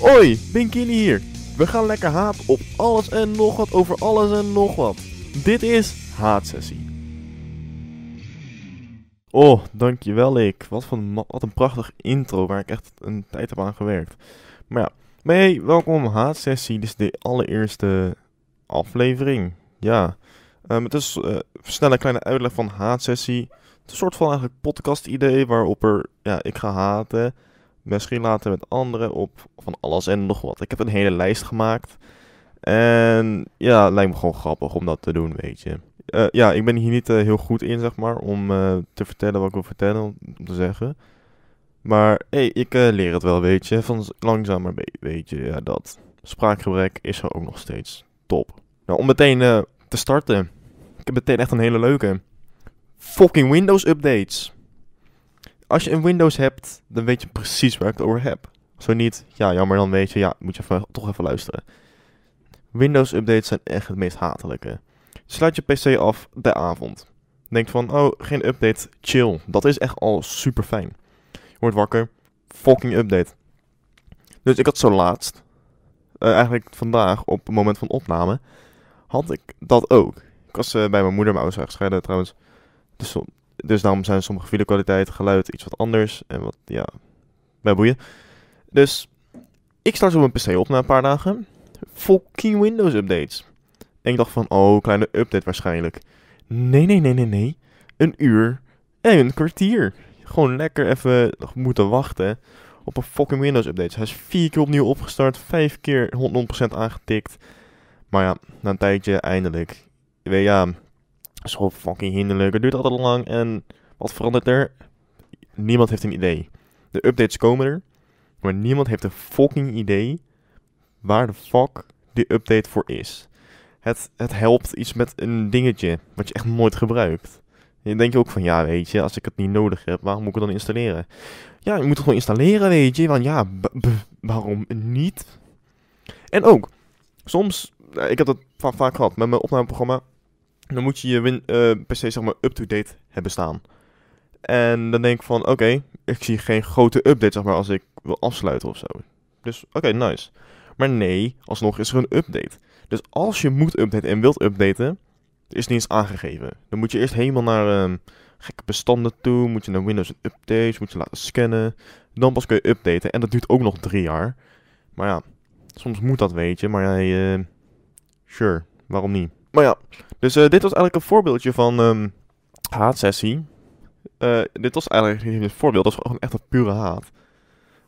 Hoi, Binkini hier. We gaan lekker haat op alles en nog wat over alles en nog wat. Dit is Haatsessie. Oh, dankjewel ik. Wat, een prachtig intro waar ik echt een tijd heb aan gewerkt. Maar ja, maar hey, welkom Haatsessie. Dit is de allereerste aflevering. Ja, um, het is uh, snel een kleine uitleg van Haatsessie. Het is een soort van eigenlijk podcast idee waarop er, ja, ik ga haten misschien later met anderen op van alles en nog wat. Ik heb een hele lijst gemaakt. En ja, het lijkt me gewoon grappig om dat te doen, weet je. Uh, ja, ik ben hier niet uh, heel goed in, zeg maar, om uh, te vertellen wat ik wil vertellen, om te zeggen. Maar hey, ik leer het wel, weet je. Van langzaam maar weet je, ja, dat. Spraakgebrek is er ook nog steeds top. Nou, om meteen te starten. Ik heb meteen echt een hele leuke. Fucking Windows updates als je een Windows hebt, dan weet je precies waar ik het over heb. Zo niet, ja, jammer, dan weet je, ja, moet je even, toch even luisteren. Windows updates zijn echt het meest hatelijke. Sluit je PC af de avond. Denk van, oh, geen update, chill. Dat is echt al super fijn. Je wordt wakker, fucking update. Dus ik had zo laatst, uh, eigenlijk vandaag op het moment van opname, had ik dat ook. Ik was uh, bij mijn moeder, mijn ouders gescheiden trouwens. Dus dus daarom zijn sommige videokwaliteit, geluid iets wat anders. En wat, ja, bij boeien. Dus ik start zo mijn PC op na een paar dagen. Fucking Windows updates. En ik dacht van, oh, kleine update waarschijnlijk. Nee, nee, nee, nee, nee. Een uur en een kwartier. Gewoon lekker even moeten wachten op een fucking Windows update. Hij is vier keer opnieuw opgestart, vijf keer 100% aangetikt. Maar ja, na een tijdje eindelijk. Ja, is gewoon fucking hinderlijk. Het duurt altijd lang. En wat verandert er? Niemand heeft een idee. De updates komen er. Maar niemand heeft een fucking idee waar de fuck die update voor is. Het, het helpt iets met een dingetje wat je echt nooit gebruikt. Je denkt ook van, ja weet je, als ik het niet nodig heb, waarom moet ik het dan installeren? Ja, je moet het gewoon installeren, weet je. Want ja, waarom niet? En ook, soms, eh, ik heb het vaak gehad met mijn opnameprogramma dan moet je je win, uh, PC zeg maar up-to-date hebben staan. En dan denk ik van, oké, ik zie geen grote update zeg maar als ik wil afsluiten of zo. Dus oké, nice. Maar nee, alsnog is er een update. Dus als je moet updaten en wilt updaten, is niet eens aangegeven. Dan moet je eerst helemaal naar um, gekke bestanden toe, moet je naar Windows Updates, moet je laten scannen. Dan pas kun je updaten en dat duurt ook nog drie jaar. Maar ja, soms moet dat weet je, maar jij, uh, sure, waarom niet? Maar ja, dus uh, dit was eigenlijk een voorbeeldje van um, haatsessie. Uh, dit was eigenlijk een voorbeeld, dat was gewoon echt een pure haat.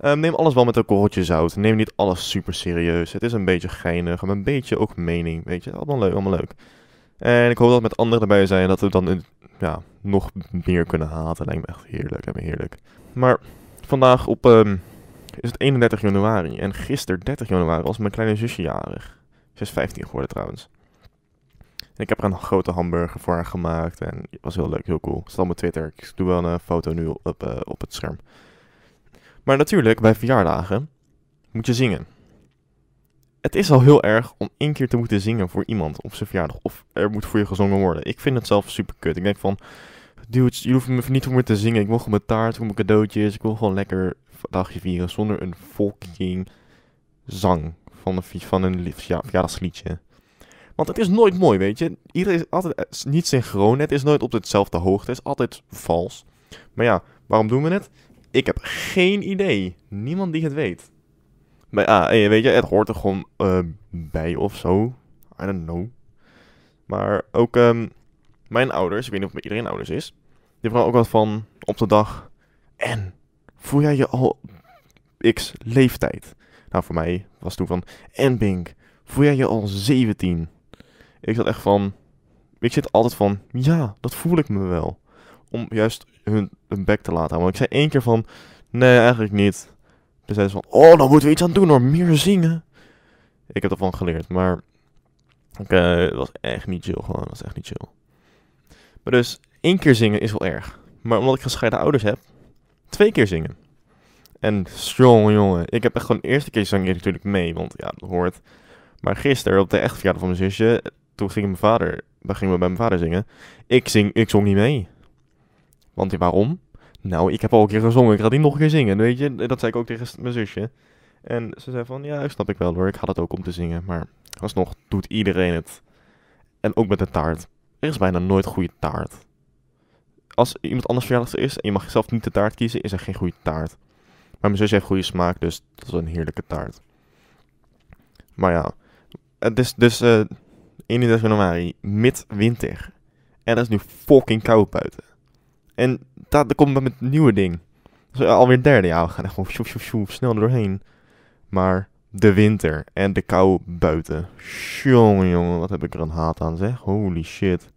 Um, neem alles wel met een korreltje zout. Neem niet alles super serieus. Het is een beetje geinig, maar een beetje ook mening. Weet je, allemaal leuk, allemaal leuk. En ik hoop dat met anderen erbij zijn dat we dan ja, nog meer kunnen haten. Lijkt me echt heerlijk, en heerlijk. Maar vandaag op, um, is het 31 januari. En gisteren, 30 januari, was mijn kleine zusje jarig. Ze is 15 geworden trouwens ik heb er een grote hamburger voor haar gemaakt. En het was heel leuk, heel cool. Het staat op mijn Twitter. Ik doe wel een foto nu op, uh, op het scherm. Maar natuurlijk, bij verjaardagen moet je zingen. Het is al heel erg om één keer te moeten zingen voor iemand op zijn verjaardag. Of er moet voor je gezongen worden. Ik vind het zelf super kut. Ik denk van, dude, je hoeft me niet voor me te zingen. Ik wil gewoon mijn taart, wil mijn cadeautjes. Ik wil gewoon lekker dagje vieren zonder een fucking zang van een, van een verjaardagsliedje. Want het is nooit mooi, weet je. Iedereen is altijd eh, niet synchroon. Het is nooit op dezelfde hoogte. Het is altijd vals. Maar ja, waarom doen we het? Ik heb geen idee. Niemand die het weet. Maar ah, weet je, het hoort er gewoon uh, bij of zo. I don't know. Maar ook um, mijn ouders, ik weet niet of iedereen ouders is. Die vragen ook wat van op de dag. En voel jij je al x leeftijd? Nou, voor mij was toen van. En Bink, voel jij je al 17? Ik zat echt van. Ik zit altijd van. Ja, dat voel ik me wel. Om juist hun, hun bek te laten houden. Want ik zei één keer van. Nee, eigenlijk niet. Toen zeiden ze van. Oh, dan moeten we iets aan doen hoor. Meer zingen. Ik heb ervan geleerd. Maar. Uh, het was echt niet chill. Gewoon. Het was echt niet chill. Maar dus. één keer zingen is wel erg. Maar omdat ik gescheiden ouders heb. Twee keer zingen. En strong jongen. Ik heb echt gewoon de eerste keer zang ik natuurlijk mee. Want ja, dat hoort. Maar gisteren op de echte verjaardag van mijn zusje toen ging mijn vader, we gingen we bij mijn vader zingen. Ik, zing, ik zong niet mee. Want waarom? Nou, ik heb al een keer gezongen, ik ga die nog een keer zingen, weet je. Dat zei ik ook tegen mijn zusje. En ze zei van, ja, snap ik wel hoor, ik ga het ook om te zingen. Maar alsnog doet iedereen het. En ook met de taart. Er is bijna nooit goede taart. Als iemand anders verjaardag is en je mag zelf niet de taart kiezen, is er geen goede taart. Maar mijn zus heeft goede smaak, dus dat is een heerlijke taart. Maar ja, dus uh, 31 januari, midwinter. En dat is nu fucking koud buiten. En dat, komt met een nieuwe ding. Dus alweer derde, ja, we gaan echt gewoon sjoef, sjoef, snel er doorheen. Maar de winter en de kou buiten. Jongen, jongen, wat heb ik er een haat aan, zeg. Holy shit.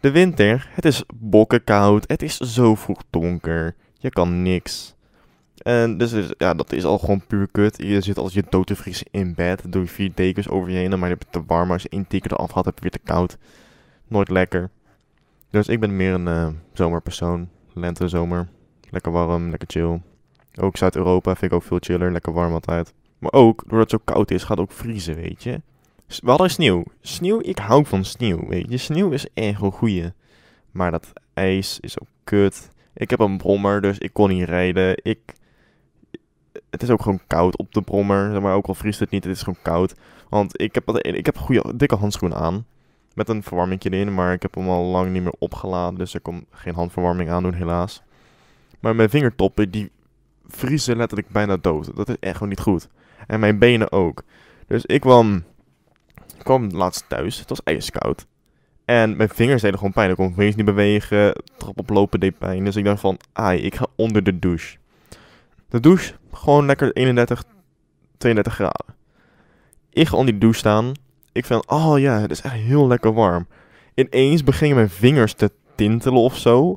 De winter, het is bokkenkoud, het is zo vroeg donker. Je kan niks. En dus ja, dat is al gewoon puur kut. Je zit als je dood te vriezen in bed. Doe je vier dekens over je heen. Maar je hebt te warm. Als je één teken eraf had, heb je weer te koud. Nooit lekker. Dus ik ben meer een uh, zomerpersoon. Lente, zomer. Lekker warm, lekker chill. Ook Zuid-Europa vind ik ook veel chiller. Lekker warm altijd. Maar ook, doordat het zo koud is, gaat het ook vriezen, weet je. We hadden sneeuw. Sneeuw, ik hou van sneeuw, weet je. Sneeuw is echt een goeie. Maar dat ijs is ook kut. Ik heb een brommer, dus ik kon niet rijden. Ik... Het is ook gewoon koud op de brommer. Maar ook al vriest het niet, het is gewoon koud. Want ik heb, ik heb goede, dikke handschoenen aan. Met een verwarming erin, maar ik heb hem al lang niet meer opgeladen. Dus ik kon geen handverwarming aandoen, helaas. Maar mijn vingertoppen, die vriezen letterlijk bijna dood. Dat is echt gewoon niet goed. En mijn benen ook. Dus ik kwam, kwam laatst thuis. Het was ijskoud. En mijn vingers deden gewoon pijn. Ik kon vingers niet bewegen. Trap oplopen deed pijn. Dus ik dacht van, ai, ik ga onder de douche. De douche, gewoon lekker 31, 32 graden. Ik ga onder die douche staan. Ik vind, oh ja, het is echt heel lekker warm. Ineens beginnen mijn vingers te tintelen of zo.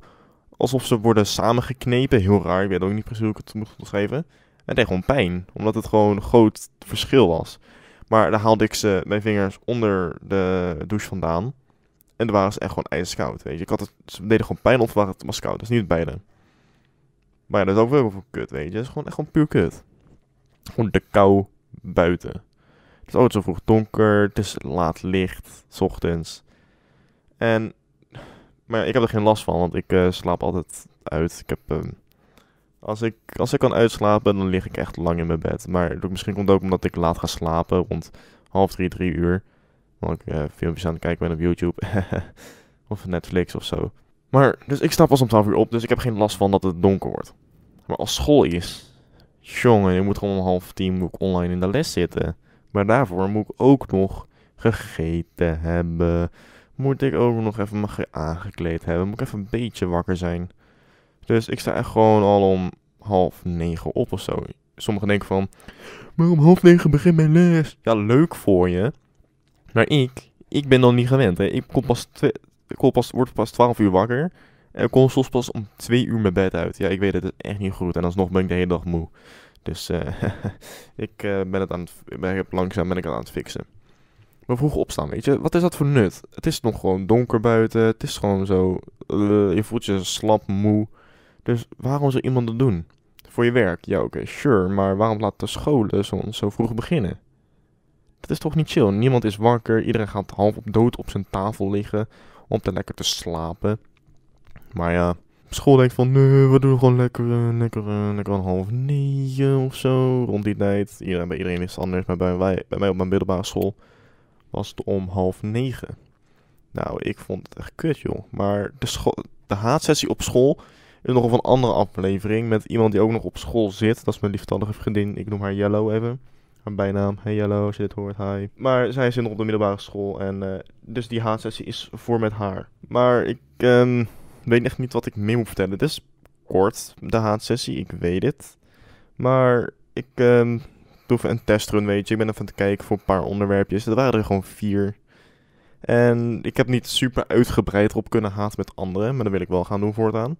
Alsof ze worden samengeknepen. Heel raar, ik weet ook niet precies hoe ik het moet beschrijven. Het deed gewoon pijn, omdat het gewoon groot verschil was. Maar dan haalde ik ze, mijn vingers onder de douche vandaan. En dan waren ze echt gewoon ijskoud, weet je. Ik had het, ze deden gewoon pijn of het was koud. Dat is niet het beide. Maar ja, dat is ook wel voor kut, weet je. Het is gewoon echt gewoon puur kut. Gewoon de kou buiten. Het is altijd zo vroeg donker. Het is laat licht, s ochtends. En, maar ik heb er geen last van, want ik uh, slaap altijd uit. Ik heb... Uh, als ik, als ik kan uitslapen, dan lig ik echt lang in mijn bed. Maar misschien komt het ook omdat ik laat ga slapen, rond half drie, drie uur. Want ik uh, filmpjes aan het kijken ben op YouTube. of Netflix of zo. Maar, dus ik sta pas om 12 uur op, dus ik heb geen last van dat het donker wordt. Maar als school is, jongen, je moet gewoon om half tien moet ik online in de les zitten. Maar daarvoor moet ik ook nog gegeten hebben. Moet ik ook nog even me aangekleed hebben. Moet ik even een beetje wakker zijn. Dus ik sta echt gewoon al om half negen op of zo. Sommigen denken van, maar om half negen begint mijn les. Ja, leuk voor je. Maar ik, ik ben dan niet gewend. Hè. Ik, kom pas ik kom pas, word pas 12 uur wakker. Kom soms pas om 2 uur mijn bed uit. Ja, ik weet het, het echt niet goed. En alsnog ben ik de hele dag moe. Dus uh, ik uh, ben het aan het, ben, langzaam ben ik aan het fixen. Maar vroeg opstaan, weet je. Wat is dat voor nut? Het is nog gewoon donker buiten. Het is gewoon zo... Je voelt je slap, moe. Dus waarom zou iemand dat doen? Voor je werk? Ja, oké, sure. Maar waarom laat de scholen zo, zo vroeg beginnen? Dat is toch niet chill? Niemand is wakker. Iedereen gaat half op dood op zijn tafel liggen. Om te lekker te slapen. Maar ja, school denkt van nee, we doen gewoon lekker, uh, lekker, uh, lekker een half negen of zo. Rond die tijd. Iedereen, bij iedereen is het anders. Maar bij, bij mij op mijn middelbare school was het om half negen. Nou, ik vond het echt kut, joh. Maar de, de haatsessie op school is nog een andere aflevering met iemand die ook nog op school zit. Dat is mijn lieftallige vriendin. Ik noem haar Yellow even. Haar bijnaam. Hey Yellow, als je dit hoort, hi. Maar zij zit nog op de middelbare school. En uh, dus die haatsessie is voor met haar. Maar ik um, weet echt niet wat ik meer moet vertellen. Het is kort, de haatsessie. Ik weet het. Maar ik um, doe even een testrun, weet je. Ik ben even aan het kijken voor een paar onderwerpjes. Er waren er gewoon vier. En ik heb niet super uitgebreid erop kunnen haat met anderen. Maar dat wil ik wel gaan doen voortaan.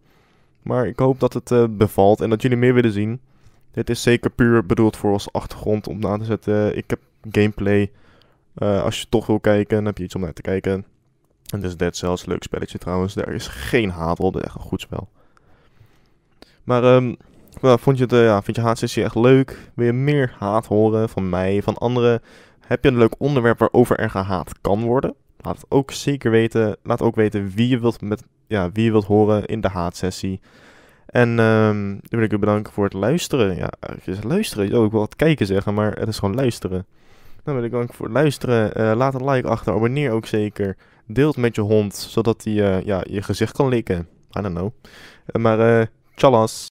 Maar ik hoop dat het uh, bevalt en dat jullie meer willen zien. Dit is zeker puur bedoeld voor als achtergrond om na te zetten. Ik heb gameplay. Uh, als je toch wil kijken, dan heb je iets om naar te kijken. En dus Dead Cells, leuk spelletje trouwens. Daar is geen haat op, echt een goed spel. Maar um, vond je het, eh, ja, vind je haatsessie echt leuk? Wil je meer haat horen van mij, van anderen? Heb je een leuk onderwerp waarover er gehaat kan worden? Laat het ook zeker weten. Laat ook weten wie je wilt, met, ja, wie je wilt horen in de haatsessie. En ehm, dan wil ik u bedanken voor het luisteren. Ja, het luisteren. Oh, ik wil het kijken zeggen, maar het is gewoon luisteren. Dan wil ik bedanken voor het luisteren. Eh, laat een like achter. Abonneer ook zeker deelt met je hond, zodat hij eh, ja, je gezicht kan likken. I don't know. Eh, maar eh, tjallas.